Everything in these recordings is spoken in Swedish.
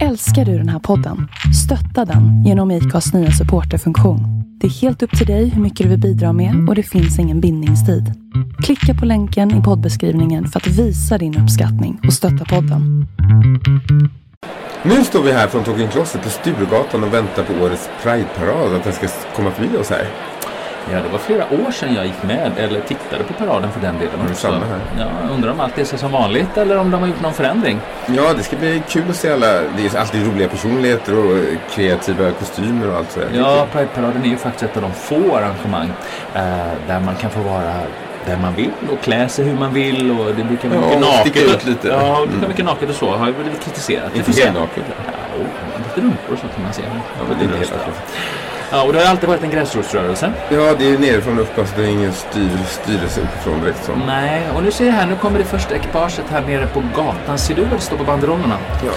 Älskar du den här podden? Stötta den genom IKAs nya supporterfunktion. Det är helt upp till dig hur mycket du vill bidra med och det finns ingen bindningstid. Klicka på länken i poddbeskrivningen för att visa din uppskattning och stötta podden. Nu står vi här från Talking Closet på Sturegatan och väntar på årets Pride-parad, att den ska komma förbi oss här. Ja, det var flera år sedan jag gick med eller tittade på paraden för den delen. också. samma här? Ja, undrar om allt är så som vanligt eller om de har gjort någon förändring. Ja, det ska bli kul att se alla. Det är alltid roliga personligheter och kreativa kostymer och allt sådär. Ja, Pride-paraden är ju faktiskt ett av de få arrangemang eh, där man kan få vara där man vill och klä sig hur man vill och det brukar vara Ja, mycket naket. ut lite. Ja, det brukar Mm. mycket naket och så. Har ju blivit kritiserat. Inte se. helnaket. Ja, lite rumpor och så kan man se. Ja, men det är inte helt. Ja, och det har alltid varit en gräsrotsrörelse. Ja, det är nerifrån och upp. Alltså, det är ingen styr, styrelse uppifrån direkt. Som. Nej, och nu ser jag här, nu kommer det första ekipaget här nere på gatan. Ser du vad det står på banderollerna? Ja,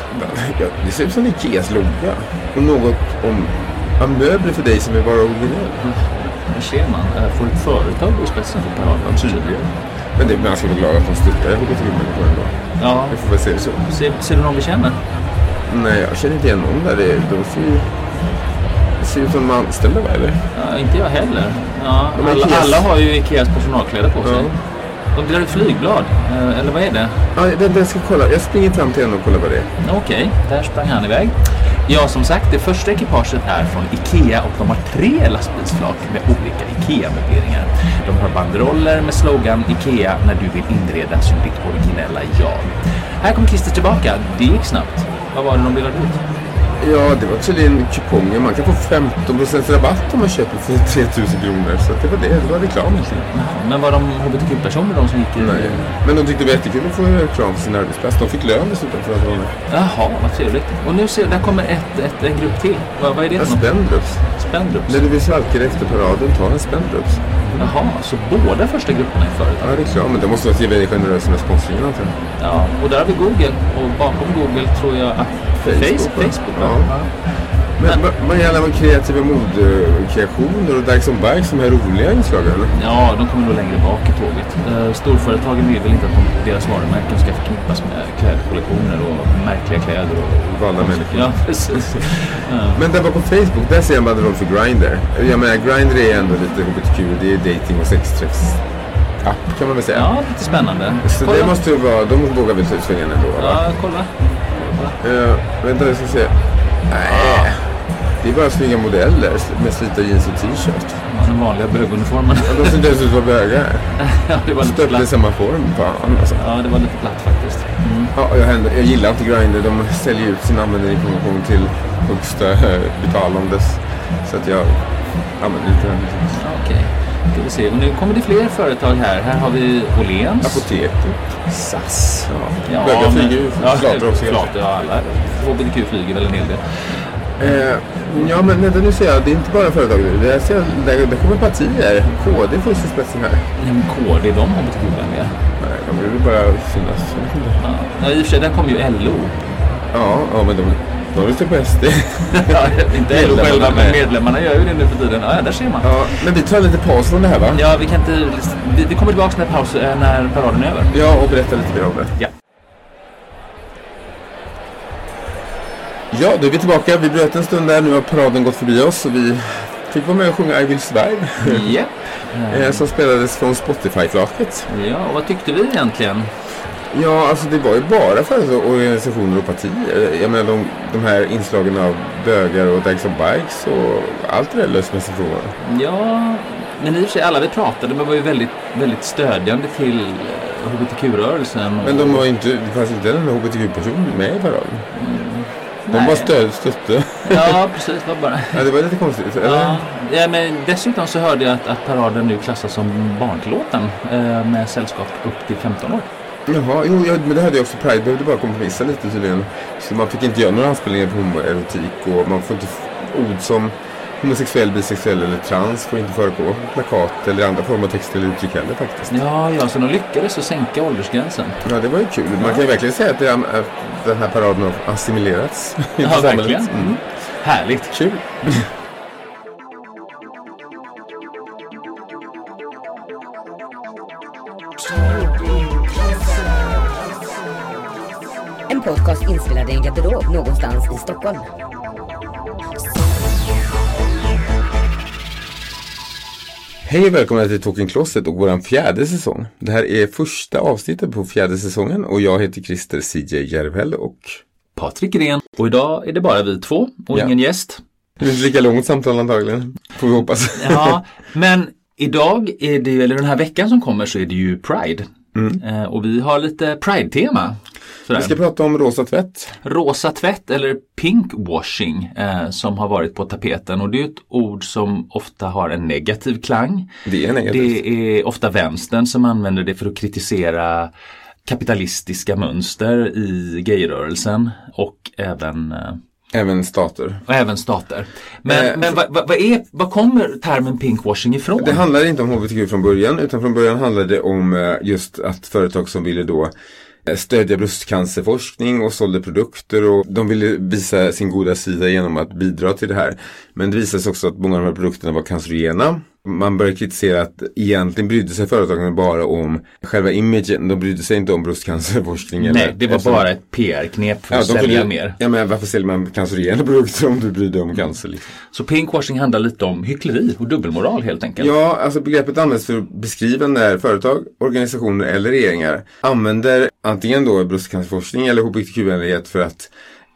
ja, det ser ut som Ikeas logga. Och något om möbler för dig som vill vara originell. Här ser man. eh, Får ett företag i spetsen för paraden? Tydligen. Men det, man ska vara glad att de stöttar hbtq-människor ändå. Ja. Vi får väl se det så. Ser, ser du någon vi känner? Nej, jag känner inte igen någon där. Det, de ser ju... Ser ut som de anställda, va? Eller? Ja, inte jag heller. Ja, alla, alla har ju Ikeas personalkläder på sig. De delar ut flygblad. eh, Eller vad är det? Ja, vänta, jag ska kolla. Jag springer fram till henne och kollar vad det är. Okej, där sprang han iväg. Ja, som sagt, det första ekipaget är från Ikea och de har tre lastbilsflak med olika Ikea-möbleringar. De har banderoller med slogan Ikea när du vill inreda som ditt originella jag. Här kommer Christer tillbaka. Det gick snabbt. Vad var det de delade ut? Ja, det var tydligen kuponger. Man kan få 15% rabatt om man köper för 3000 kronor. Så att det var det. Det var reklam. Jaha, Men var de hbtq-personer de som gick i... Nej. Men de tyckte det var jättekul att få reklam för sin arbetsplats. De fick lön dessutom för att vara med. Jaha, vad trevligt. Och nu ser där kommer ett, ett, en grupp till. Vad, vad är det för? Spendrups. Spendrups. När du vill svalka efter paraden, ta en Spendrups. Jaha, så båda första grupperna är företag? Ja, reklam. Men det måste vara väldigt generöst med sponsringen antar jag. Ja, och där har vi Google. Och bakom Google tror jag att Facebook? Facebook va? Ja. Men vad- vad gäller med kreativa modekreationer och Dyson Bikes, de här roliga inslagen? eller? Ja, de kommer nog längre bak i tåget. Eh, storföretagen vill väl inte att de, deras varumärken ska förknippas med klädkollektioner och märkliga kläder. Och, Galna människor. Ja, precis. Ja. Men där på Facebook, där ser jag en banderoll för Grindr. Jag menar, Grindr är ändå lite HBTQ. Det är dating och sexträffs app kan man väl säga. ja, lite spännande. Så Kolla. det måste ju vara, de vågar väl ta ut svängen ändå va? Ja, kolla. Uh, vänta, jag ska se. Nej, det är bara snygga modeller med slita jeans och t-shirt. Ja, den vanliga böguniformen. Ja, De ser inte ens ut att vara bögar. ja, det var lite Stöpta i samma form. Fan alltså. Ja, det var lite platt faktiskt. Mm. Ja, jag, händer- jag gillar inte Grindr. De säljer ut sin användarinformation till högsta eh, betalandes. Så att jag använder inte den. Okej, ska vi se. Och nu kommer det fler företag här. Här har vi Åhléns. Apoteket. SAS. Ja. Bögar flyger ju. Ja, Flator också. Flator, ja, alla. HBTQ flyger väl en hel del. Eh, ja, men vänta nu ser jag. Det är inte bara företag nu. Det, ser jag, där, där kommer partier. KD får sig spetsen här. Nej, men KD, de HBTQ-vänliga. Nej, de vill bara synas. Inte. Ja. ja, i och för sig, där kommer ju LO. Ja, ja men de, de röstar på SD. ja, inte Medlemmarna själva, men med. medlemmarna gör ju det nu för tiden. Ja, där ser man. ja, men vi tar lite paus från det här va? Ja, vi kan inte... Vi, vi kommer tillbaka när, paus, eh, när paraden är över. Ja, och berätta lite mer om det. Ja. Ja, då är vi tillbaka. Vi bröt en stund där. Nu har paraden gått förbi oss och vi fick vara med och sjunga I Will Survive. Japp. eh, som spelades från Spotify-flaket. Ja, och vad tyckte vi egentligen? Ja, alltså det var ju bara för organisationer och partier. Jag menar de, de här inslagen av bögar och Dags of Bikes och allt det där sig frågan. Ja, men i och för sig alla vi pratade med var ju väldigt, väldigt stödjande till eh, HBTQ-rörelsen. Men de var inte, det fanns inte en hbtq-person med i paraden. De Nej. bara stöd, stötte. Ja, precis. Det var bara... Ja, det var lite konstigt. Eller? Ja, men dessutom så hörde jag att, att paraden nu klassas som barntillåten eh, med sällskap upp till 15 år. Jaha, jo, ja, men det hade jag också. Pride behövde bara kompromissa lite tydligen. Så man fick inte göra några anspelningar på homoerotik och man får inte ord som homosexuell, bisexuell eller trans får inte förekomma på plakat eller andra former av text eller uttryck heller faktiskt. Ja, ja, så de lyckades att sänka åldersgränsen. Ja, det var ju kul. Man kan ju verkligen säga att, det, att den här paraden har assimilerats. Ja, verkligen. Mm. Härligt. Kul. någonstans i Stockholm. Hej och välkomna till Talking Closet och våran fjärde säsong. Det här är första avsnittet på fjärde säsongen och jag heter Christer CJ Järvhäll och Patrik Gren. Och idag är det bara vi två och Ja. ingen gäst. det är inte lika långt samtal antagligen. Får vi hoppas. Ja, men idag är det, eller den här veckan som kommer så är det ju Pride. Eh, och vi har lite Pride-tema. Sådär. Vi ska prata om rosa tvätt. Rosa tvätt eller pinkwashing eh, som har varit på tapeten och det är ett ord som ofta har en negativ klang. Det är negativt. Det är ofta vänstern som använder det för att kritisera kapitalistiska mönster i gayrörelsen och även, eh, Även stater. och även stater. Men, Eh, men vad, vad, vad, är, vad kommer termen pinkwashing ifrån? Det handlar inte om HBTQ från början utan från början handlade det om eh, just att företag som ville då eh, stödja bröstcancerforskning och sålde produkter och de ville visa sin goda sida genom att bidra till det här. Men det visade sig också att många av de här produkterna var cancerogena. Man började kritisera att egentligen brydde sig företagen bara om själva imagen. De brydde sig inte om bröstcancerforskning. Nej, eller- det var eftersom- bara ett PR-knep för Ja, att sälja kunde- mer. Ja, men varför säljer man cancerogena produkter om du bryr dig om cancer? Liksom? Så pinkwashing handlar lite om hyckleri och dubbelmoral helt enkelt. Ja, alltså begreppet används för att beskriva när företag, organisationer eller regeringar använder antingen då bröstcancerforskning eller hbtq-vänlighet för att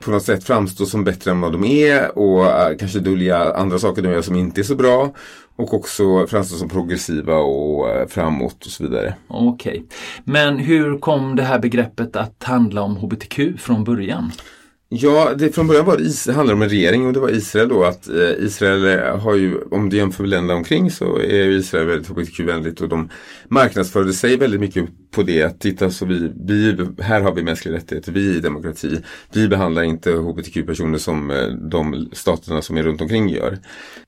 på något sätt framstå som bättre än vad de är och eh, kanske dölja andra saker de gör som inte är så bra. Och också framstå som progressiva och eh, framåt och så vidare. Okej. Men hur kom det här begreppet att handla om HBTQ från början? Ja, det, från början var det, Is- det handlade om en regering och det var Israel då att eh, Israel eh, har ju, om du jämför med länder omkring så är ju Israel väldigt hbtq-vänligt och de marknadsförde sig väldigt mycket på det att titta så vi, vi, här har vi mänskliga rättigheter, vi är demokrati. Vi behandlar inte hbtq-personer som eh, de staterna som är runt omkring gör.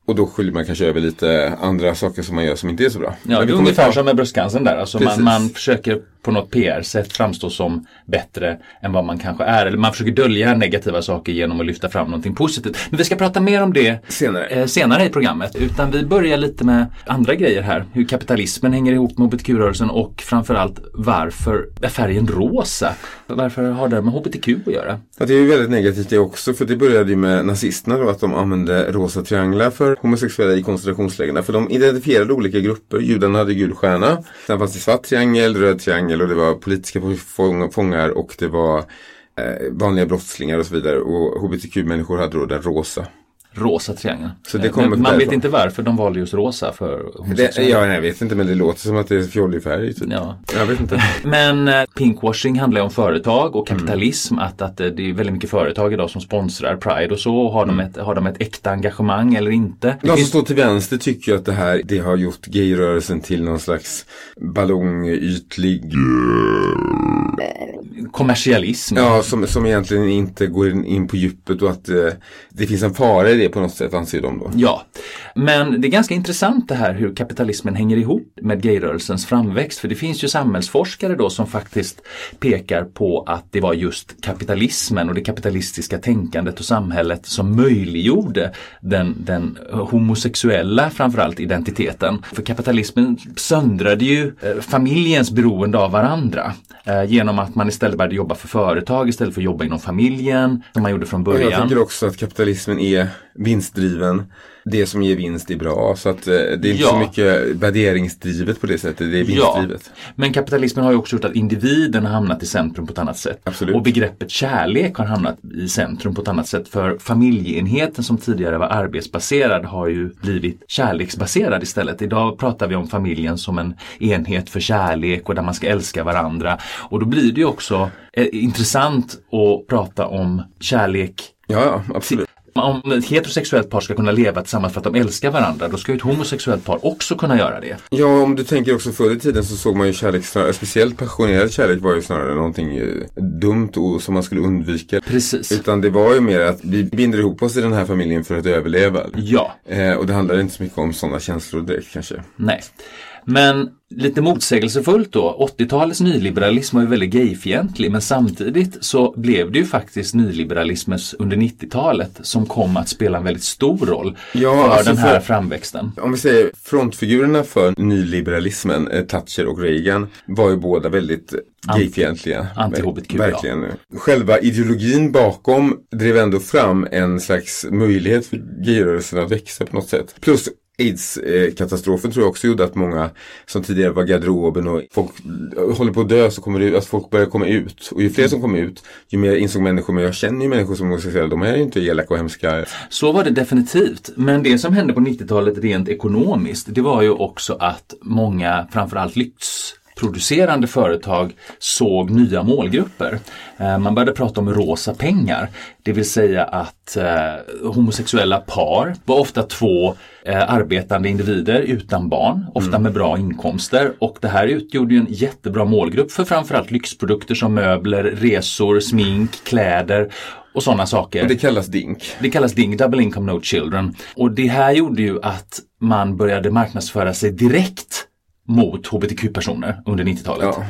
Och då skyller man kanske över lite andra saker som man gör som inte är så bra. Ja, det är ungefär ta- som med bröstcancern där. Alltså man, man försöker på något PR-sätt framstå som bättre än vad man kanske är. Eller man försöker dölja negativa saker genom att lyfta fram någonting positivt. Men vi ska prata mer om det Senare. eh, senare i programmet. Utan vi börjar lite med andra grejer här. Hur kapitalismen hänger ihop med hbtq-rörelsen och framförallt varför är färgen rosa? Varför har det med hbtq att göra? Ja, det är ju väldigt negativt det också för det började ju med nazisterna då att de använde rosa trianglar för homosexuella i koncentrationslägren. För de identifierade olika grupper. Judarna hade gul stjärna. Sen fanns det svart triangel, röd triangel och det var politiska fångar och det var eh, vanliga brottslingar och så vidare. Och hbtq-människor hade då den rosa. Rosa triangeln. Man vet inte varför de valde just rosa för homosexuella. ja, jag vet inte men det låter som att det är fjollig färg. Typ. Ja. Jag vet inte. Men eh, pinkwashing handlar ju om företag och Mm. kapitalism. Att, att eh, det är väldigt mycket företag idag som sponsrar Pride och så. Har, de, ett, har de ett äkta engagemang eller inte? De som finns- står till vänster tycker att det här det har gjort gayrörelsen till någon slags ballongytlig kommersialism. Ja, som, som egentligen inte går in, in på djupet och att eh, det finns en fara i det på något sätt anser de då. Ja, men det är ganska intressant det här hur kapitalismen hänger ihop med gayrörelsens framväxt. För det finns ju samhällsforskare då som faktiskt pekar på att det var just kapitalismen och det kapitalistiska tänkandet och samhället som möjliggjorde den, den homosexuella framförallt identiteten. För kapitalismen söndrade ju eh, familjens beroende av varandra eh, genom att man istället började jobba för företag istället för att jobba inom familjen som man gjorde från Och jag början. tycker också att kapitalismen är vinstdriven. Det som ger vinst är bra. Så att eh, det är inte Ja. så mycket värderingsdrivet på det sättet. Det är vinstdrivet. Men kapitalismen har ju också gjort att individen har hamnat i centrum på ett annat sätt. Absolut. Och begreppet kärlek har hamnat i centrum på ett annat sätt. För familjeenheten som tidigare var arbetsbaserad har ju blivit kärleksbaserad istället. Idag pratar vi om familjen som en enhet för kärlek och där man ska älska varandra. Och då blir det ju också eh, intressant att prata om kärlek Ja, ja, absolut. Om ett heterosexuellt par ska kunna leva tillsammans för att de älskar varandra, då ska ju ett homosexuellt par också kunna göra det. Ja, om du tänker också förr i tiden så såg man ju kärlek, snarare, speciellt passionerad kärlek var ju snarare någonting eh, dumt och som man skulle undvika. Precis. Utan det var ju mer att vi binder ihop oss i den här familjen för att överleva. Ja, Eh, och det handlar inte så mycket om sådana känslor direkt kanske. nej. Men lite motsägelsefullt då, 80-talets nyliberalism var ju väldigt gayfientlig men samtidigt så blev det ju faktiskt nyliberalismens under 90-talet som kom att spela en väldigt stor roll Ja, för alltså den här för- framväxten. Om vi säger frontfigurerna för nyliberalismen, eh, Thatcher och Reagan, var ju båda väldigt gayfientliga. anti-HBTQ, Verkligen. Själva ideologin bakom drev ändå fram en slags möjlighet för gayrörelsen att växa på något sätt. Plus AIDS-katastrofen tror jag också gjorde att många som tidigare var i garderoben och folk eh, håller på att dö så kommer det ut, folk börjar komma ut. Och ju fler som kom ut, ju mer insåg människor, men jag känner ju människor som är homosexuella, de är ju inte elaka och hemska. Så var det definitivt. Men det som hände på 90-talet rent ekonomiskt, det var ju också att många, framförallt lyx lyxproducerande företag såg nya målgrupper. Eh, Man började prata om rosa pengar, det vill säga att eh, homosexuella par var ofta två eh, arbetande individer utan barn, ofta med bra inkomster och det här utgjorde ju en jättebra målgrupp för framförallt lyxprodukter som möbler, resor, smink, kläder och sådana saker. Och det kallas DINK. Det kallas DING, Double Income No Children. Och det här gjorde ju att man började marknadsföra sig direkt mot hbtq-personer under 90-talet. Ja.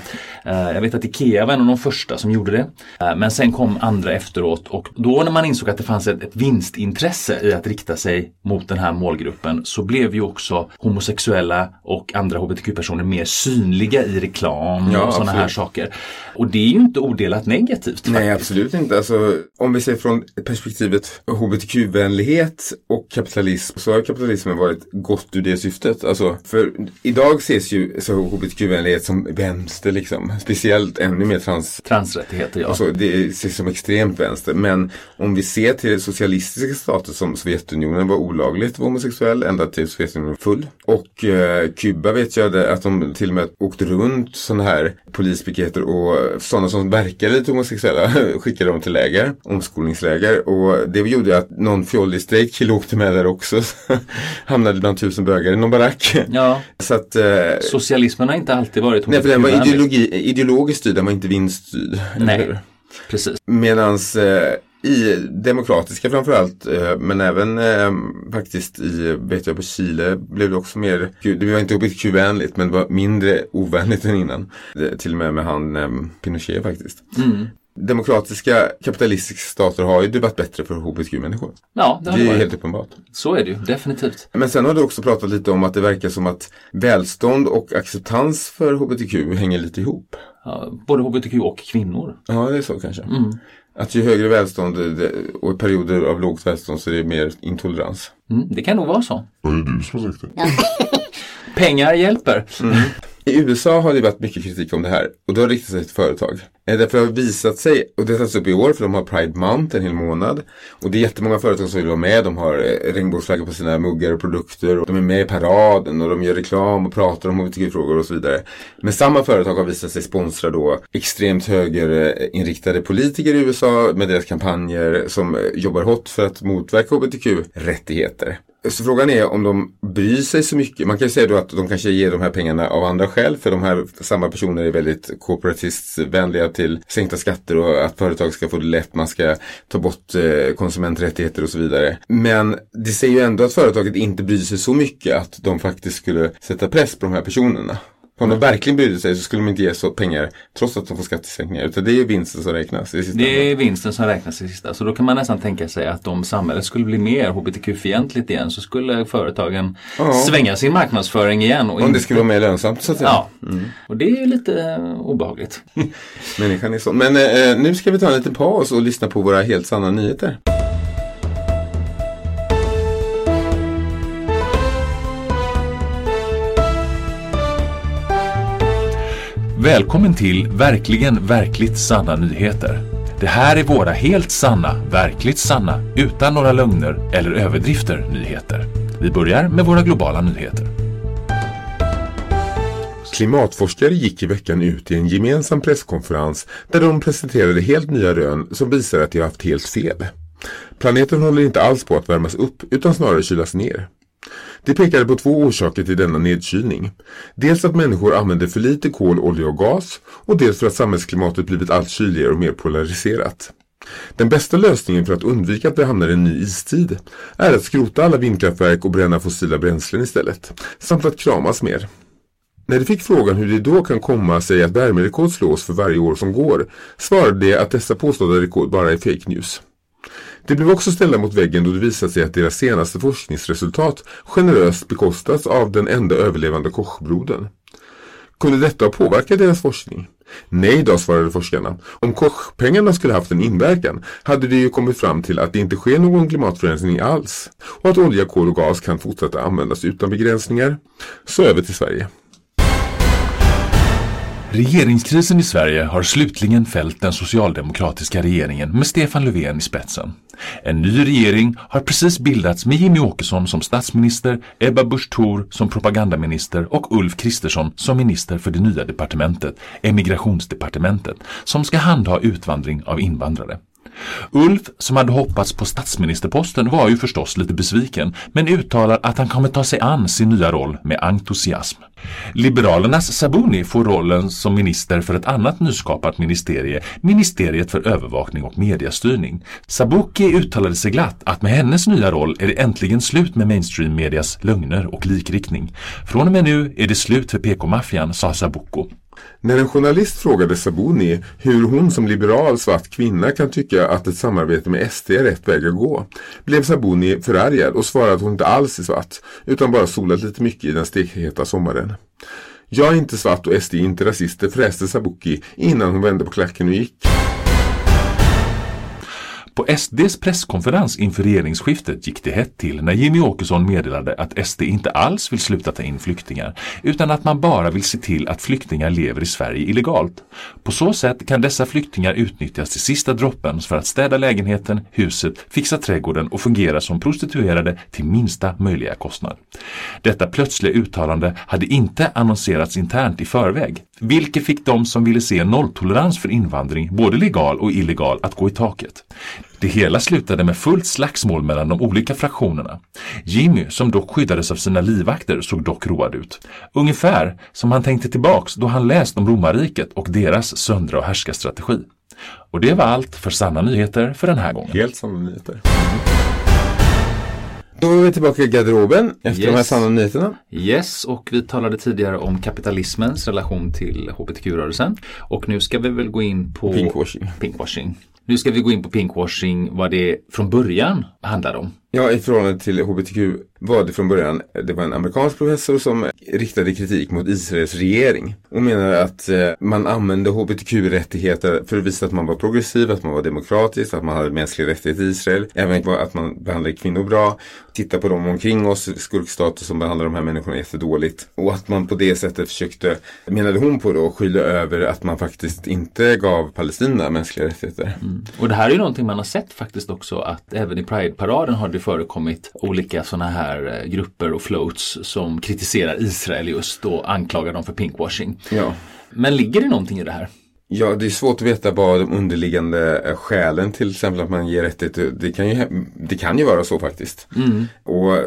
Eh, Jag vet att IKEA var en av de första som gjorde det. Eh, Men sen kom andra efteråt och då när man insåg att det fanns ett, ett vinstintresse i att rikta sig mot den här målgruppen så blev ju också homosexuella och andra hbtq-personer mer synliga i reklam Ja, och sådana här saker. Och det är ju inte odelat negativt. Nej, faktiskt. absolut inte. Alltså, om vi ser från perspektivet hbtq-vänlighet och kapitalism så har kapitalismen varit gott ur det syftet. Alltså, för idag ses ju hbtq-vänlighet som vänster liksom. Speciellt ännu mer trans... Transrättigheter, ja. Alltså, det ses som extremt vänster. Men om vi ser till socialistiska stater som Sovjetunionen var olagligt vara homosexuell ända till Sovjetunionen var full. Och eh, Kuba vet jag att de till och med åkte runt sådana här polispiketer och sådana som verkade lite homosexuella skickade dem till läger, omskolningsläger. Och det gjorde att någon fjollig strejkkille åkte med där också. Hamnade bland tusen bögar i någon barack. Ja, Så att eh, socialismen har inte alltid varit Nej, för den var ideologi, ideologiskt styrd, den var inte vinststyrd. Nej. Precis. Medans eh, i demokratiska framförallt, eh, men även eh, faktiskt i, vet jag på Chile blev det också mer, det var inte hbtq-vänligt men det var mindre ovänligt än innan. Det, till och med med han eh, Pinochet faktiskt. Mm. Demokratiska kapitalistiska stater har ju det varit bättre för hbtq-människor. Ja, det Det är varit. helt uppenbart. Så är det ju, definitivt. Men sen har du också pratat lite om att det verkar som att välstånd och acceptans för hbtq hänger lite ihop. Ja, både hbtq och kvinnor. Ja, det är så kanske. Att ju högre välstånd och i perioder av lågt välstånd så är det mer intolerans. Mm, det kan nog vara så. Vad är det du som har sagt det? Pengar hjälper. I USA har det varit mycket kritik om det här och det har riktat sig till företag. Eh, därför har det visat sig, och det har tagits upp i år för de har Pride Month en hel månad. Och det är jättemånga företag som vill vara med. De har eh, regnbågsflaggor på sina muggar och produkter. Och de är med i paraden och de gör reklam och pratar om hbtq-frågor och så vidare. Men samma företag har visat sig sponsra då extremt högerinriktade politiker i USA med deras kampanjer som eh, jobbar hårt för att motverka hbtq-rättigheter. Så frågan är om de bryr sig så mycket. Man kan ju säga då att de kanske ger de här pengarna av andra skäl. För de här samma personer är väldigt corporatistvänliga till sänkta skatter och att företag ska få det lätt. Man ska ta bort eh, konsumenträttigheter och så vidare. Men det säger ju ändå att företaget inte bryr sig så mycket att de faktiskt skulle sätta press på de här personerna. Om de verkligen brydde sig så skulle de inte ge så pengar trots att de får skattesänkningar. Utan det är vinsten som räknas. i sista Det är vinsten som räknas i sista. Så då kan man nästan tänka sig att om samhället skulle bli mer hbtq-fientligt igen så skulle företagen Ja. svänga sin marknadsföring igen. Och Om det inte- skulle vara mer lönsamt så att säga. Ja, och det är ju lite eh, obehagligt. Människan är sån. Men eh, nu ska vi ta en liten paus och lyssna på våra helt sanna nyheter. Välkommen till Verkligen Verkligt Sanna Nyheter. Det här är våra helt sanna, verkligt sanna, utan några lögner eller överdrifter nyheter. Vi börjar med våra globala nyheter. Klimatforskare gick i veckan ut i en gemensam presskonferens där de presenterade helt nya rön som visar att de har haft helt fel. Planeten håller inte alls på att värmas upp utan snarare kylas ner. De pekade på två orsaker till denna nedkylning. Dels att människor använder för lite kol, olja och gas och dels för att samhällsklimatet blivit allt kyligare och mer polariserat. Den bästa lösningen för att undvika att vi hamnar i en ny istid är att skrota alla vindkraftverk och bränna fossila bränslen istället, samt att kramas mer. När de fick frågan hur det då kan komma sig att värmerekord slås för varje år som går svarade de att dessa påstådda rekord bara är fake news. De blev också ställda mot väggen då det visade sig att deras senaste forskningsresultat generöst bekostats av den enda överlevande Kochbrodern. Kunde detta ha påverkat deras forskning? Nej då, svarade forskarna. Om Kochpengarna skulle haft en inverkan hade de ju kommit fram till att det inte sker någon klimatförändring alls och att olja, kol och gas kan fortsätta användas utan begränsningar. Så över till Sverige. Regeringskrisen i Sverige har slutligen fällt den socialdemokratiska regeringen med Stefan Löfven i spetsen. En ny regering har precis bildats med Jimmy Åkesson som statsminister, Ebba Busch Thor som propagandaminister och Ulf Kristersson som minister för det nya departementet, emigrationsdepartementet, som ska handha utvandring av invandrare. Ulf, som hade hoppats på statsministerposten, var ju förstås lite besviken, men uttalar att han kommer ta sig an sin nya roll med entusiasm. Liberalernas Sabuni får rollen som minister för ett annat nyskapat ministerie, Ministeriet för övervakning och mediestyrning. Sabuki uttalade sig glatt att med hennes nya roll är det äntligen slut med mainstream-medias lögner och likriktning. Från och med nu är det slut för PK-maffian, sa Sabuko. När en journalist frågade Sabuni hur hon som liberal svart kvinna kan tycka att ett samarbete med SD är rätt väg att gå blev Sabuni förargad och svarade att hon inte alls är svart utan bara solat lite mycket i den stekheta sommaren. Jag är inte svart och SD är inte rasister fräste Sabuki innan hon vände på klacken och gick. På SDs presskonferens inför regeringsskiftet gick det hett till när Jimmy Åkesson meddelade att SD inte alls vill sluta ta in flyktingar utan att man bara vill se till att flyktingar lever i Sverige illegalt. På så sätt kan dessa flyktingar utnyttjas till sista droppen för att städa lägenheten, huset, fixa trädgården och fungera som prostituerade till minsta möjliga kostnad. Detta plötsliga uttalande hade inte annonserats internt i förväg, vilket fick de som ville se nolltolerans för invandring, både legal och illegal, att gå i taket. Det hela slutade med fullt slagsmål mellan de olika fraktionerna. Jimmy, som dock skyddades av sina livvakter, såg dock road ut. Ungefär som han tänkte tillbaks då han läst om romarriket och deras söndra och härska strategi. Och det var allt för sanna nyheter för den här gången. Helt sanna nyheter. Då är vi tillbaka i garderoben efter de här Yes. sanna nyheterna. Yes, och vi talade tidigare om kapitalismens relation till hbtq-rörelsen. Och nu ska vi väl gå in på Pinkwashing. pinkwashing. Nu ska vi gå in på pinkwashing, vad det från början handlade om. Ja, i förhållande till HBTQ var det från början, det var en amerikansk professor som riktade kritik mot Israels regering. Och menade att eh, man använde HBTQ-rättigheter för att visa att man var progressiv, att man var demokratisk, att man hade mänskliga rättigheter i Israel, även att man behandlade kvinnor bra, titta på dem omkring oss, skurkstater som behandlar de här människorna jättedåligt. Och att man på det sättet försökte, menade hon på då, skylla över att man faktiskt inte gav Palestina mänskliga rättigheter. Mm. Och det här är ju någonting man har sett faktiskt också att även i Pride-paraden har det förekommit olika sådana här eh, grupper och floats som kritiserar Israel just och anklagar dem för pinkwashing. Ja. Men ligger det någonting i det här? Ja, det är svårt att veta vad de underliggande eh, skälen till exempel att man ger rättigheter. Det kan ju, det kan ju vara så faktiskt. Och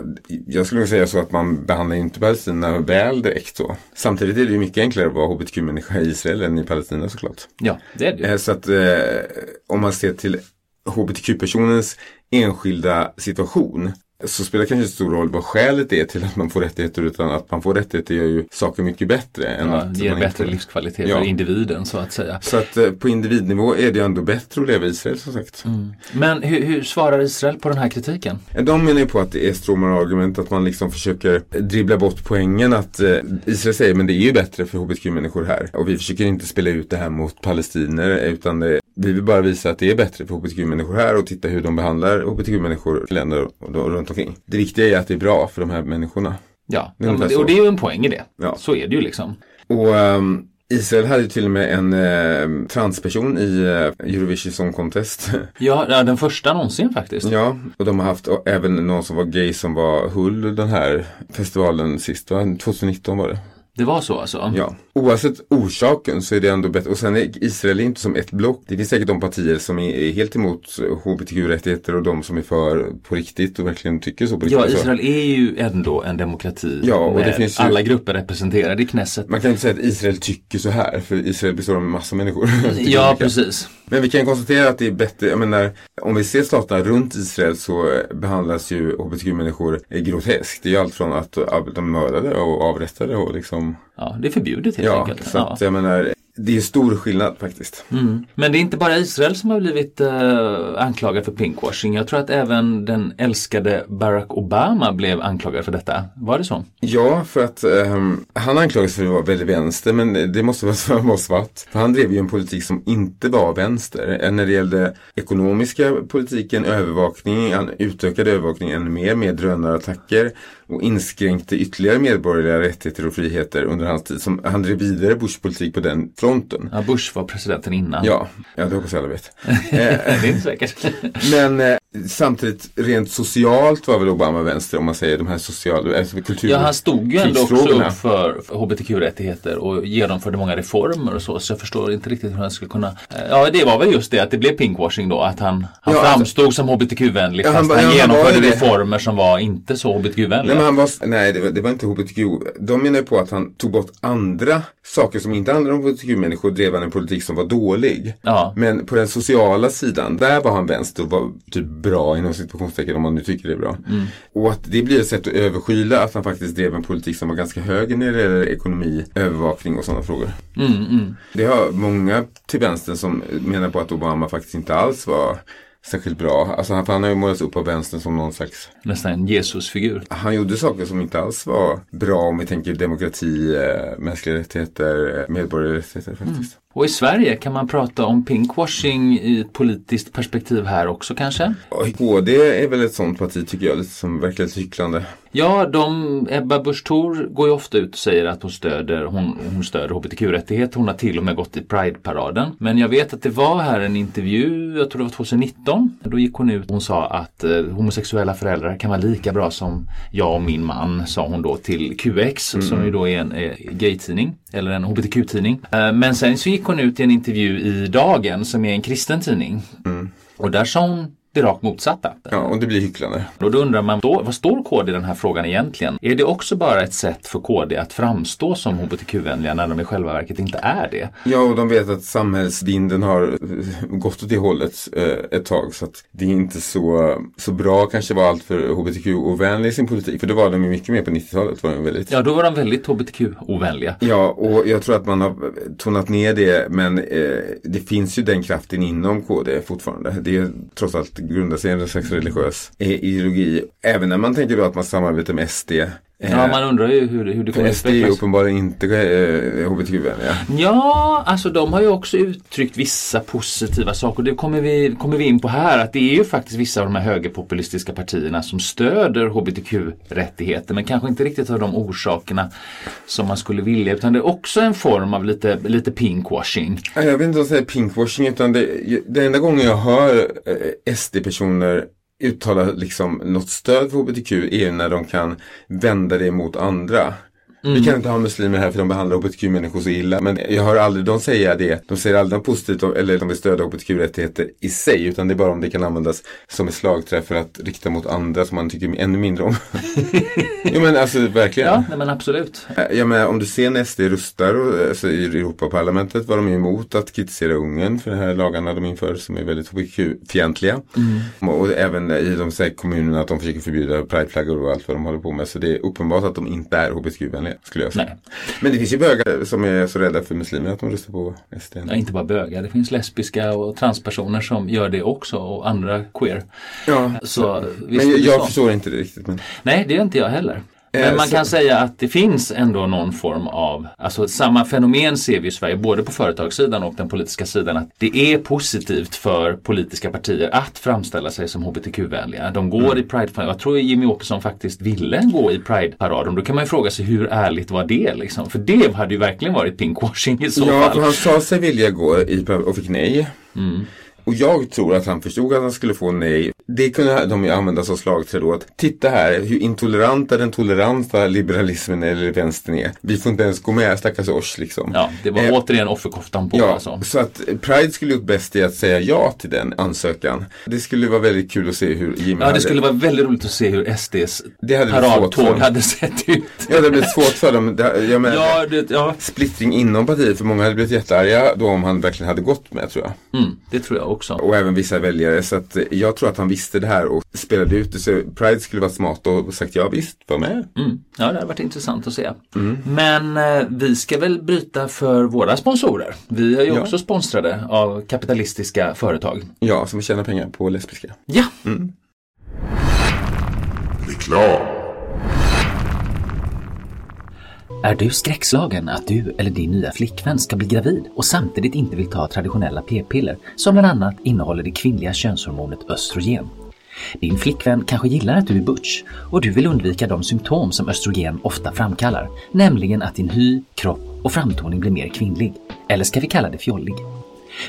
jag skulle säga så att man behandlar inte Palestina väl direkt så. Samtidigt är det ju mycket enklare att vara hbtq-människa i Israel än i Palestina såklart. Ja, det är det. Eh, Så att eh, om man ser till hbtq-personens enskilda situation så spelar det kanske stor roll vad skälet är till att man får rättigheter utan att man får rättigheter gör ju saker mycket bättre. Än Ja, att det ger man bättre inte- livskvalitet Ja. för individen så att säga. Så att eh, på individnivå är det ändå bättre att leva i Israel som sagt. Men hur, hur svarar Israel på den här kritiken? De menar ju på att det är Stromer-argument att man liksom försöker dribbla bort poängen att eh, Israel säger men det är ju bättre för hbtq-människor här. Och vi försöker inte spela ut det här mot palestiner utan det, vi vill bara visa att det är bättre för hbtq-människor här och titta hur de behandlar hbtq-människor i länder och, och runt omkring. Det viktiga är att det är bra för de här människorna. Ja, Det är ungefär och det är ju en poäng i det. Ja. Så är det ju liksom. Och ehm, Israel hade ju till och med en eh, transperson i eh, Eurovision Song Contest. Ja, den första någonsin faktiskt. Ja, och de har haft och även någon som var gay som var Hull den här festivalen sist, va? 2019 var det. Det var så alltså? Ja, oavsett orsaken så är det ändå bättre. Och sen är Israel inte som ett block. Det finns säkert de partier som är helt emot hbtq-rättigheter och de som är för på riktigt och verkligen tycker så på riktigt. Ja, Israel är ju ändå en demokrati Ja, och det med finns ju- alla grupper representerade i Knesset. Man kan inte säga att Israel tycker så här, för Israel består av en massa människor. Ja, precis. Men vi kan konstatera att det är bättre, jag menar, om vi ser staterna runt Israel så eh, behandlas ju hbtq-människor groteskt. Det är ju allt från att de mördade och avrättade och liksom Ja, det är förbjudet helt Ja, enkelt. så att jag menar, det är stor skillnad faktiskt. Mm. Men det är inte bara Israel som har blivit eh, anklagad för pinkwashing. Jag tror att även den älskade Barack Obama blev anklagad för detta. Var det så? Ja, för att ehm, han anklagas för att vara väldigt vänster, men det måste vara, vara svart. För han drev ju en politik som inte var vänster. Eh, När det gällde ekonomiska politiken, övervakning, han utökade övervakningen ännu mer med drönarattacker och inskränkte ytterligare medborgerliga rättigheter och friheter under hans tid. Som, han drev vidare Bush politik på den fronten. Ja, Bush var presidenten innan. Ja, ja det hoppas jag alla vet. Det är inte säkert. Men eh, samtidigt rent socialt var väl Obama vänster om man säger de här sociala, alltså kultur... Ja, han stod ju ändå också upp för, för hbtq-rättigheter och genomförde många reformer och så. Så jag förstår inte riktigt hur han skulle kunna... eh, Ja, det var väl just det att det blev pinkwashing då. Att han, han Ja, alltså- framstod som hbtq-vänlig Ja, fast han han, han genomförde det. reformer som var inte så hbtq-vänliga. Nej, var, nej det, var, det var inte hbtq. De menar ju på att han tog bort andra saker som inte handlade om hbtq-människor och drev en politik som var dålig. Ja. Men på den sociala sidan, där var han vänster och var typ bra inom situationstecken om man nu tycker det är bra. Mm. Och att det blir ett sätt att överskyla att han faktiskt drev en politik som var ganska hög när det gäller ekonomi, övervakning och sådana frågor. Mm, mm. Det har många till vänstern som menar på att Obama faktiskt inte alls var särskilt bra. Alltså han, han har ju målats upp av vänstern som någon slags Nästan en Jesusfigur. han gjorde saker som inte alls var bra om vi tänker demokrati, eh, mänskliga rättigheter, eh, medborgerliga rättigheter faktiskt. Och i Sverige kan man prata om pinkwashing i ett politiskt perspektiv här också kanske? Ja, KD är väl ett sånt parti tycker jag, lite som verkar lite hycklande. Ja, de, Ebba Busch Thor går ju ofta ut och säger att hon stöder, hon, hon stöder hbtq-rättigheter. Hon har till och med gått i Pride-paraden. Men jag vet att det var här en intervju, jag tror det var 2019. Då gick hon ut och hon sa att eh, homosexuella föräldrar kan vara lika bra som jag och min man, sa hon då till QX som ju då är en eh, gay-tidning eller en hbtq-tidning. Eh, men sen så gick hon ut i en intervju i Dagen som är en kristen tidning. Och där sa hon det rakt motsatta. Ja, och det blir hycklande. Och då undrar man, då, vad står KD i den här frågan egentligen? Är det också bara ett sätt för KD att framstå som hbtq-vänliga när de i själva verket inte är det? Ja, och de vet att samhällsvinden har eh, gått åt det hållet eh, ett tag. Så att det är inte så, så bra kanske vara allt för hbtq-ovänlig i sin politik. För det var de ju mycket mer på 90-talet. Var de väldigt. Ja, då var de väldigt hbtq-ovänliga. Ja, och jag tror att man har tonat ner det, men eh, det finns ju den kraften inom KD fortfarande. Det är trots allt grundar sig i en slags religiös ideologi. Även när man tänker då att man samarbetar med SD eh, Ja, man undrar ju hur, hur det kommer SD är ju utvecklas. uppenbarligen inte eh, hbtq-vänliga. Ja, alltså de har ju också uttryckt vissa positiva saker. Det kommer vi, kommer vi in på här. Att det är ju faktiskt vissa av de här högerpopulistiska partierna som stöder hbtq-rättigheter. Men kanske inte riktigt av de orsakerna som man skulle vilja. Utan det är också en form av lite, lite pinkwashing. Ja, Jag vet inte säger pinkwashing utan det, det enda gången jag hör eh, SD-personer uttala liksom något stöd för hbtq är ju när de kan vända det mot andra. Vi kan inte ha muslimer här för de behandlar hbtq-människor så illa. Men jag hör aldrig dem säga det. De säger aldrig något positivt om, eller de vill stödja hbtq-rättigheter i sig. Utan det är bara om det kan användas som ett slagträ för att rikta mot andra som man tycker ännu mindre om. jo men alltså verkligen. Ja, nej, men absolut. Jag menar, om du ser när SD rustar och, alltså, i Europaparlamentet var de emot att kritisera Ungern för de här lagarna de inför som är väldigt hbtq-fientliga. Och, och även i de här, kommunerna att de försöker förbjuda prideflaggor och allt vad de håller på med. Så det är uppenbart att de inte är hbtq-vänliga skulle jag säga. Nej. Men det finns ju bögar som är så rädda för muslimer att de röstar på SD. Ja, inte bara bögar, det finns lesbiska och transpersoner som gör det också och andra queer. Ja, Så, men jag, jag förstår inte det riktigt. Men... Nej, det är inte jag heller. Men Eh, man kan säga att det finns ändå någon form av, alltså samma fenomen ser vi i Sverige både på företagssidan och den politiska sidan att det är positivt för politiska partier att framställa sig som hbtq-vänliga. De går Mm. i Pride, jag tror Jimmy Åkesson faktiskt ville gå i Pride-paraden. Då kan man ju fråga sig hur ärligt var det liksom? För det hade ju verkligen varit pinkwashing i så Ja, fall. för han sa sig vilja gå i och fick nej. Mm. Och jag tror att han förstod att han skulle få nej. Det kunde de ju använda som slagträ då. Att titta här hur intoleranta den toleranta liberalismen eller vänstern är. Vi får inte ens gå med, stackars oss liksom. Ja, det var Eh, återigen offerkoftan på Ja, alltså. så att Pride skulle gjort bäst i att säga ja till den ansökan. Det skulle vara väldigt kul att se hur Jimmy Ja, hade det skulle vara väldigt roligt att se hur SDs Det hade blivit paradtåg hade sett ut. Ja, det blev svårt för dem. Det, jag menar, Ja, det, ja. Splittring inom partiet, för många hade blivit jättearga då om han verkligen hade gått med tror jag. Mm, det tror jag. Också. Och även vissa väljare. Så att jag tror att han visste det här och spelade ut det. Så Pride skulle vara smart och sagt ja visst, var med. Mm. Ja, det har varit intressant att se. Men eh, vi ska väl bryta för våra sponsorer. Vi är ju Ja. också sponsrade av kapitalistiska företag. Ja, som tjänar pengar på lesbiska. Ja, Reklam. Är du skräckslagen att du eller din nya flickvän ska bli gravid och samtidigt inte vill ta traditionella p-piller som bland annat innehåller det kvinnliga könshormonet östrogen? Din flickvän kanske gillar att du är butch och du vill undvika de symptom som östrogen ofta framkallar, nämligen att din hy, kropp och framtoning blir mer kvinnlig. Eller ska vi kalla det fjollig?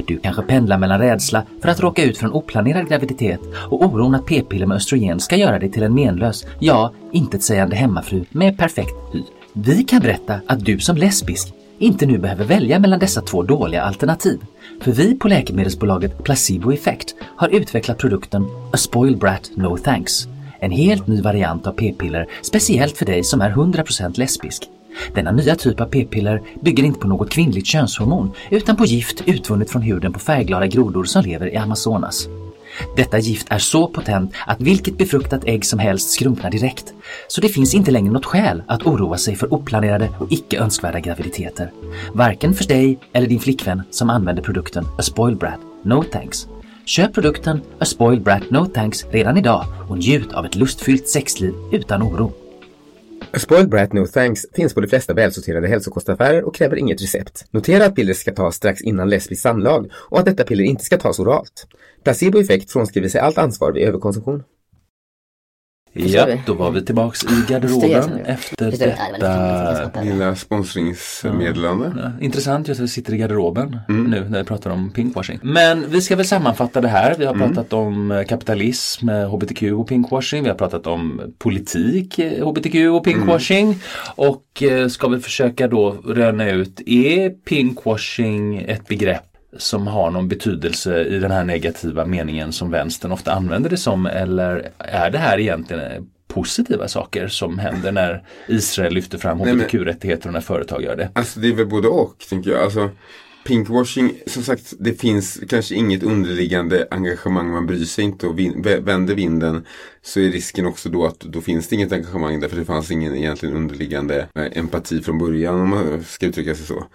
Du kanske pendlar mellan rädsla för att råka ut för en oplanerad graviditet och oron att p-piller med östrogen ska göra dig till en menlös, ja, intetsägande hemmafru med perfekt hy. Vi kan berätta att du som lesbisk inte nu behöver välja mellan dessa två dåliga alternativ. För vi på läkemedelsbolaget Placebo Effect har utvecklat produkten A Spoiled Brat No Thanks. En helt ny variant av p-piller speciellt för dig som är 100% lesbisk. Denna nya typ av p-piller bygger inte på något kvinnligt könshormon utan på gift utvunnet från huden på färgglada grodor som lever i Amazonas. Detta gift är så potent att vilket befruktat ägg som helst skrumpnar direkt. Så det finns inte längre något skäl att oroa sig för oplanerade och icke önskvärda graviditeter. Varken för dig eller din flickvän som använder produkten A Spoiled Brat No Thanks. Köp produkten A Spoiled Brat No Thanks redan idag och njut av ett lustfyllt sexliv utan oro. A Spoiled Brat No Thanks finns på de flesta välsorterade hälsokostaffärer och kräver inget recept. Notera att pillret ska tas strax innan lesbiskt samlag och att detta piller inte ska tas oralt. Placeboeffekt frånskriver sig allt ansvar vid överkonsumtion ja då var vi tillbaks i garderoben det, efter detta. Lilla sponsringsmeddelande. Ja, Intressant just att vi sitter i garderoben nu när vi pratar om pinkwashing. Men vi ska väl sammanfatta det här. Vi har pratat om eh, kapitalism, eh, hbtq och pinkwashing. Vi har pratat om politik, eh, hbtq och pinkwashing. Och eh, ska vi försöka då röna ut, är pinkwashing ett begrepp som har någon betydelse i den här negativa meningen som vänstern ofta använder det som eller är det här egentligen eh, positiva saker som händer när Israel lyfter fram hbtq-rättigheter och när företag gör det? Alltså det är väl både och, tänker jag. Alltså, pinkwashing, som sagt, det finns kanske inget underliggande engagemang. Man bryr sig inte och vin- vä- vänder vinden så är risken också då att då finns det inget engagemang därför det fanns ingen egentligen underliggande eh, empati från början om man ska uttrycka sig så.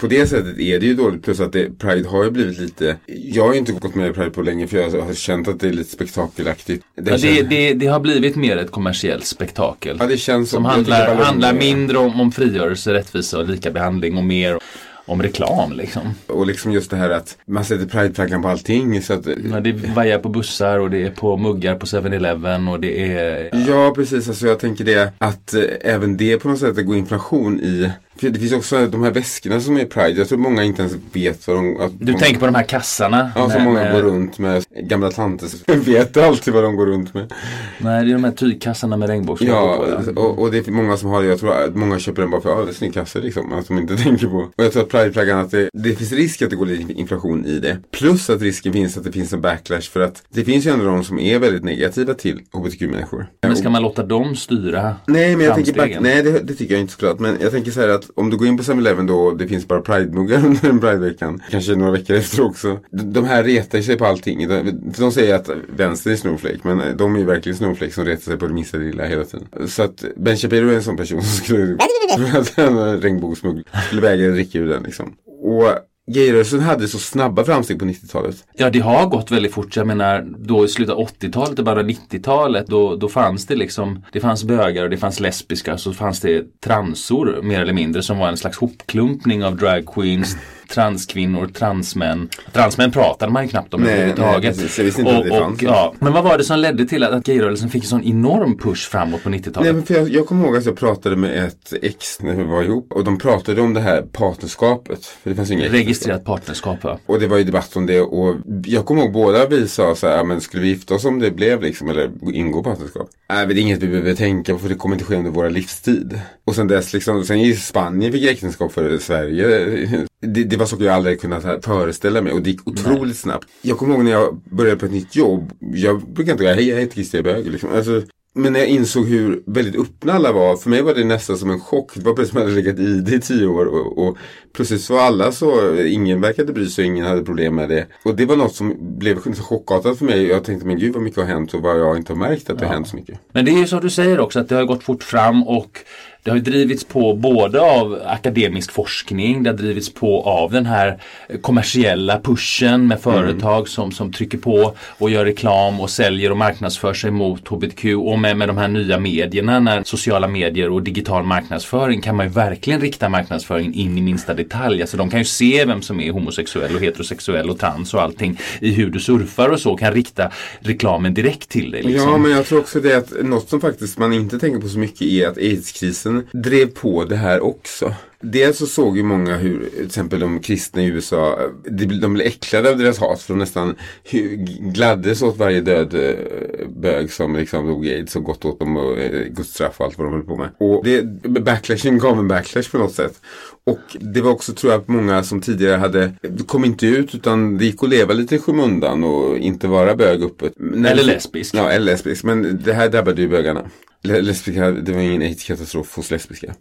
På det sättet är det ju dåligt plus att det, Pride har ju blivit lite, jag har ju inte gått med i Pride på länge för jag har känt att det är lite spektakelaktigt. Det, Ja, det, det, det har blivit mer ett kommersiellt spektakel. ja, det känns som tycker handlar, handlar mindre om, om frigörelse, rättvisa och lika behandling och mer om reklam liksom. Och liksom just det här att man sätter Pride-flaggan på allting så att Ja, Det vajar på bussar och det är på muggar på 7-Eleven och det är Ja, precis. Alltså jag tänker det att eh, även det på något sätt går inflation i. Det finns också de här väskorna som är Pride. Jag tror många inte ens vet vad de... Att Du många, tänker på de här kassarna? Ja, som många går runt med. Gamla tanter vet alltid vad de går runt med. Nej, det är de här tygkassarna med regnbågslogo Ja, på. och, och det är många som har det. Jag tror att många köper den bara för att ja, det är snygg kasse liksom. Att de inte tänker på. Och jag tror att Pride-flaggan att det, det finns risk att det går lite inflation i det. Plus att risken finns att det finns en backlash för att det finns ju ändå de som är väldigt negativa till hbtq-människor. Men ska man låta dem styra Nej, men jag tänker back, nej det, det tycker jag inte såklart. Men jag tänker så här att om du går in på 7-Eleven då det finns bara Pride-muggar under en Pride-veckan. Kanske några veckor efter också. De, här retar sig på allting. De, de säger att vänster är snowflake. Men de är verkligen snowflake som retar sig på det minsta lilla hela tiden. Så att Ben Shapiro är en sån person som skulle, för att regnbågsmugg skulle väga en dricka ur den liksom. Och gayrörelsen hade så snabba framsteg på 90-talet. Ja, det har gått väldigt fort. Jag menar, då i slutet av 80-talet och bara 90-talet, då, då fanns det liksom, det fanns bögar och det fanns lesbiska, så fanns det transor mer eller mindre som var en slags hopklumpning av drag queens, transkvinnor, transmän. Transmän pratade man ju knappt om Nej, överhuvudtaget. nej, precis. Jag och, och, ja. Men vad var det som ledde till att, att gayrörelsen fick en sån enorm push framåt på 90-talet? Nej, men för jag, jag kommer ihåg att jag pratade med ett ex när vi var ihop. Och de pratade om det här partnerskapet. För det fanns inga Registrerat partnerskap, va? Och det var ju debatt om det och jag kommer ihåg båda vi sa så här, "Ja, men skulle vi gifta oss om det blev liksom, eller ingå partnerskap? Nej, det är inget vi behöver tänka på för det kommer inte ske under våra livstid. Och sen dess liksom, sen i Spanien fick äktenskap för Sverige. Det, det var saker jag aldrig kunnat föreställa mig och det gick otroligt snabbt. Jag kommer ihåg när jag började på ett nytt jobb, jag brukar inte säga hej jag heter Christer Bög liksom. Alltså, Men när jag insåg hur väldigt öppna alla var, för mig var det nästan som en chock. Det var precis som att jag hade legat i det i tio år och, och plötsligt var alla så, ingen verkade bry sig, ingen hade problem med det. Och det var något som blev så chockartat för mig. Jag tänkte, men gud vad mycket har hänt och vad jag inte har märkt att det har hänt så mycket. Men det är ju som du säger också att det har gått fort fram och det har ju drivits på både av akademisk forskning, det har drivits på av den här kommersiella pushen med företag mm. som, som trycker på och gör reklam och säljer och marknadsför sig mot HBTQ och med, med de här nya medierna, när sociala medier och digital marknadsföring kan man ju verkligen rikta marknadsföringen in i minsta detalj. Alltså de kan ju se vem som är homosexuell och heterosexuell och trans och allting i hur du surfar och så kan rikta reklamen direkt till dig. Liksom. Ja, men jag tror också det att något som faktiskt man inte tänker på så mycket är att aidskrisen drev på det här också. Dels så såg ju många hur till exempel de kristna i USA, de blev äcklade av deras hat för de nästan gladdes åt varje död eh, bög som liksom dog i aids och gott åt dem och eh, gudsstraff och allt vad de höll på med. Och det, backlashen gav en backlash på något sätt. Och det var också tror jag många som tidigare hade, kom inte ut utan det gick att leva lite i skymundan och inte vara bög öppet. Eller lesbisk. Ja, eller lesbisk. Men det här drabbade ju bögarna lesbiska, det var ingen aidskatastrof hos lesbiska.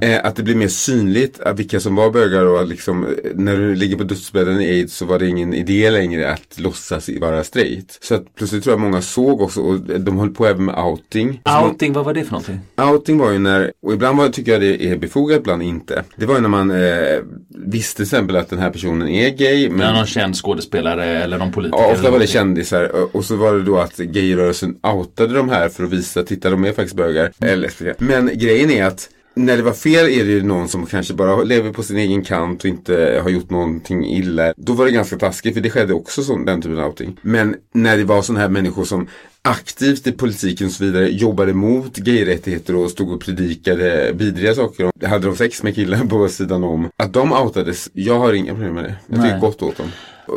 Eh, att det blir mer synligt vilka som var bögar och liksom, eh, när du ligger på dödsbädden i aids så var det ingen idé längre att låtsas vara straight. Så att plötsligt tror jag många såg också och de höll på även med outing. Outing, vad var det för någonting? Outing var ju när, och ibland var, tycker jag det är befogat, ibland inte. Det var ju när man eh, visste till exempel att den här personen är gay. Men... Ja, någon känd skådespelare eller någon politiker. Ja, ofta var det kändisar och så var det då att gayrörelsen outade de här för att visa, titta de är faktiskt bögar. Mm. Eller, men grejen är att när det var fel är det ju någon som kanske bara lever på sin egen kant och inte har gjort någonting illa. Då var det ganska taskigt för det skedde också som, den typen av outing. Men när det var sådana här människor som aktivt i politiken och så vidare jobbade mot gayrättigheter och stod och predikade vidriga saker. Hade de sex med killar på sidan om. Att de outades, jag har inga problem med det. Jag tycker gott åt dem.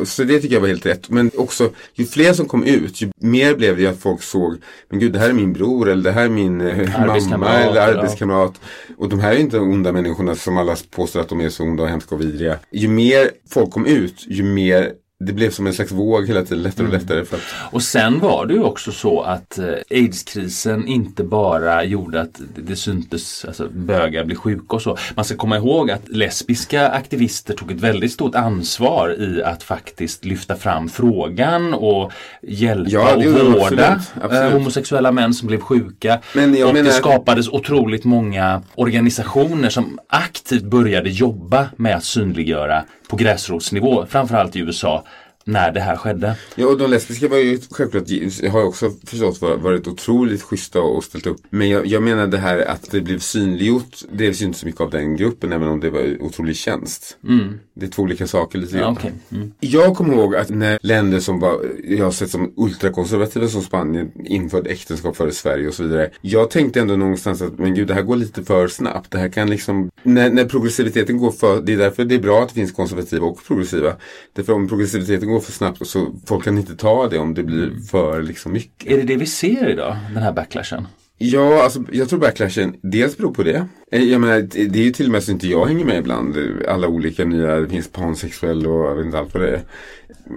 Så det tycker jag var helt rätt. Men också, ju fler som kom ut, ju mer blev det att folk såg, men gud det här är min bror eller det här är min eh, mamma eller arbetskamrat. Och de här är inte onda människorna som alla påstår att de är så onda och hemska och vidriga. Ju mer folk kom ut, ju mer det blev som en slags våg hela tiden, lättare och mm. lättare. För att... Och sen var det ju också så att eh, aidskrisen inte bara gjorde att det syntes alltså, bögar bli sjuka och så. Man ska komma ihåg att lesbiska aktivister tog ett väldigt stort ansvar i att faktiskt lyfta fram frågan och hjälpa ja, och vårda eh, homosexuella män som blev sjuka. Men och menar... det skapades otroligt många organisationer som aktivt började jobba med att synliggöra på gräsrotsnivå, framförallt i USA, när det här skedde. Ja, och de lesbiska var ju självklart, har också förstås varit otroligt schyssta och ställt upp. Men jag, jag menar det här att det blev synliggjort, det drevs ju inte så mycket av den gruppen, även om det var otrolig tjänst. Mm. Det är två olika saker lite ja, okay. mm. Jag kommer ihåg att när länder som var, jag har sett som ultrakonservativa som Spanien införde äktenskap före Sverige och så vidare. Jag tänkte ändå någonstans att, men gud, det här går lite för snabbt. Det här kan liksom, när, när progressiviteten går för, det är därför det är bra att det finns konservativa och progressiva. Därför om progressiviteten går för snabbt så folk kan inte ta det om det blir för liksom mycket. Är det det vi ser idag, den här backlashen? Ja, alltså jag tror backlashen dels beror på det. Eh, jag menar, det är ju till och med så inte jag hänger med ibland. Alla olika nya, det finns pansexuell och jag vet inte allt vad det är.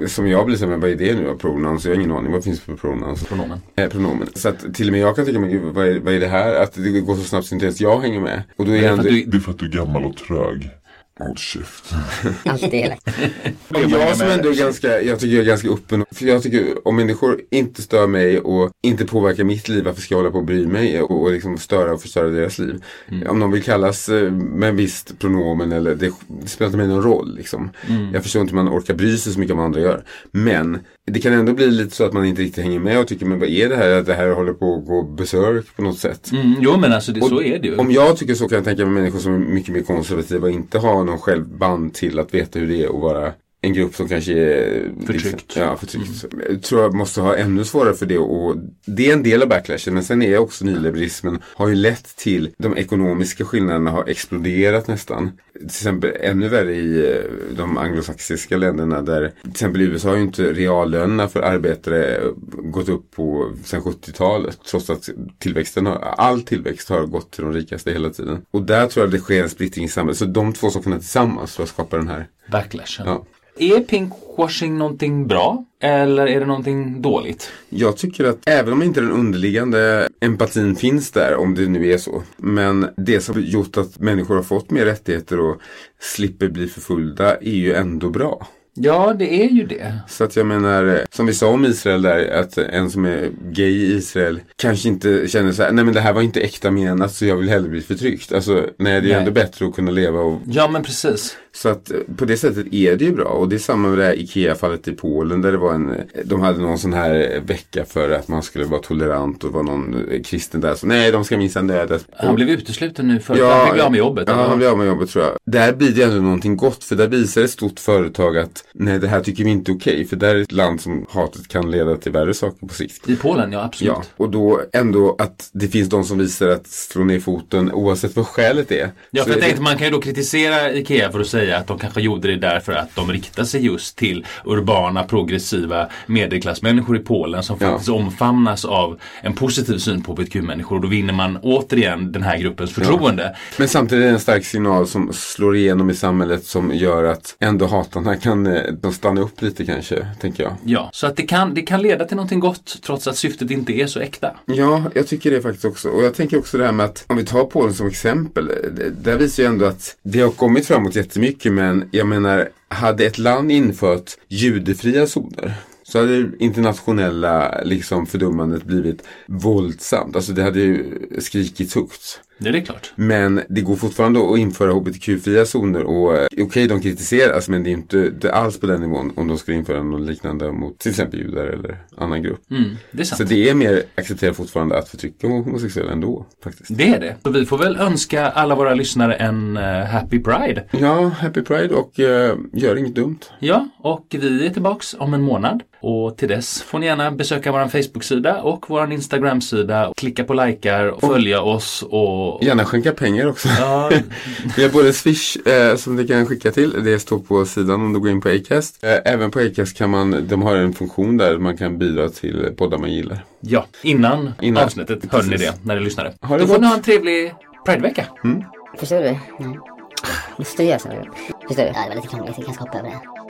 Som jag blir så men vad är det nu? Pronouns? Jag har ingen aning. Vad finns det för pronouns? Pronomen. Eh, pronomen. Så att till och med jag kan tycka, men vad är, vad är det här? Att det går så snabbt så inte ens jag hänger med. Och då är det, är ändå... du... det är för att du är gammal och trög. Håll käft. Alltid elakt. jag som ändå är ganska, jag tycker jag är ganska öppen. För jag tycker om människor inte stör mig och inte påverkar mitt liv, varför ska jag hålla på och bry mig och, och liksom störa och förstöra deras liv? Mm. Om de vill kallas eh, med en visst pronomen eller det, det spelar inte mig någon roll. Liksom. Mm. Jag förstår inte hur man orkar bry sig så mycket om vad andra gör. Men det kan ändå bli lite så att man inte riktigt hänger med och tycker men vad är det här? Att det här håller på att gå besök på något sätt. Mm, jo men alltså det, så är det ju. Om jag tycker så kan jag tänka mig människor som är mycket mer konservativa och inte har någon självband till att veta hur det är att vara en grupp som kanske är förtryckt. Ja, förtryckt. Mm. Jag tror jag måste ha ännu svårare för det och det är en del av backlashen men sen är också nyliberalismen har ju lett till de ekonomiska skillnaderna har exploderat nästan. Till exempel ännu värre i eh, de anglosaxiska länderna där till exempel i USA har ju inte reallönerna för arbetare gått upp på sen 70-talet trots att tillväxten har, all tillväxt har gått till de rikaste hela tiden. Och där tror jag det sker en splittring i samhället. Så de två sakerna tillsammans för att skapa den här backlashen. Ja. Är pinkwashing någonting bra eller är det någonting dåligt? Jag tycker att även om inte den underliggande empatin finns där, om det nu är så. Men det som gjort att människor har fått mer rättigheter och slipper bli förföljda är ju ändå bra. Ja, det är ju det. Så att jag menar, som vi sa om Israel där, att en som är gay i Israel kanske inte känner så här, nej men det här var inte äkta menat så jag vill hellre bli förtryckt. Alltså, nej det är Nej. ändå bättre att kunna leva och Ja, men precis. Så att eh, på det sättet är det ju bra. Och det är samma med det här IKEA-fallet i Polen där det var en, de hade någon sån här vecka för att man skulle vara tolerant och var någon eh, kristen där. Så nej, de ska minsann dödas. Han blev utesluten nu för han fick bli av med jobbet. Ja, eller? han blev av med jobbet tror jag. Där blir det ändå någonting gott. För där visar ett stort företag att nej, det här tycker vi inte är okej. För där är ett land som hatet kan leda till värre saker på sikt. I Polen, ja absolut. Ja, och då ändå att det finns de som visar att slå ner foten oavsett vad skälet är. Ja, för jag tänkte det- man kan ju då kritisera IKEA för att säga att de kanske gjorde det därför att de riktar sig just till urbana, progressiva medelklassmänniskor i Polen som Ja. faktiskt omfamnas av en positiv syn på hbtq-människor. Då vinner man återigen den här gruppens förtroende. Men samtidigt är det en stark signal som slår igenom i samhället som gör att ändå hatarna kan eh, de stanna upp lite kanske, tänker jag. Ja, så att det kan, det kan leda till någonting gott trots att syftet inte är så äkta. Ja, jag tycker det faktiskt också. Och jag tänker också det här med att om vi tar Polen som exempel. Det, där visar ju ändå att det har kommit framåt jättemycket men jag menar, hade ett land infört judefria zoner så hade det internationella liksom fördömandet blivit våldsamt. Alltså det hade ju skrikits högt. Det är det klart. Men det går fortfarande att införa hbtq-fria zoner och eh, okej de kritiseras men det är inte det är alls på den nivån om de skulle införa något liknande mot till exempel judar eller annan grupp. Mm, det är sant. Så det är mer accepterat fortfarande att förtrycka homosexuella ändå faktiskt. Det är det. Så vi får väl önska alla våra lyssnare en eh, happy pride. Ja, happy pride och eh, gör inget dumt. Ja, och vi är tillbaks om en månad. Och till dess får ni gärna besöka vår Facebook-sida och vår Instagram-sida. Klicka på likar och följa oss och... Gärna skänka pengar också. Ja, Vi har både Swish eh, som du kan skicka till. Det står på sidan om du går in på Acast. Eh, även på Acast kan man, de har en funktion där man kan bidra till poddar man gillar. ja, innan, Innan. avsnittet hörde ni det när ni lyssnade. Ha det Då får gott. ni ha en trevlig Pridevecka. Förstår du? Mm. Måste du så? Förstår du? Ja, det var lite krångligt. Vi kanske hoppar över det.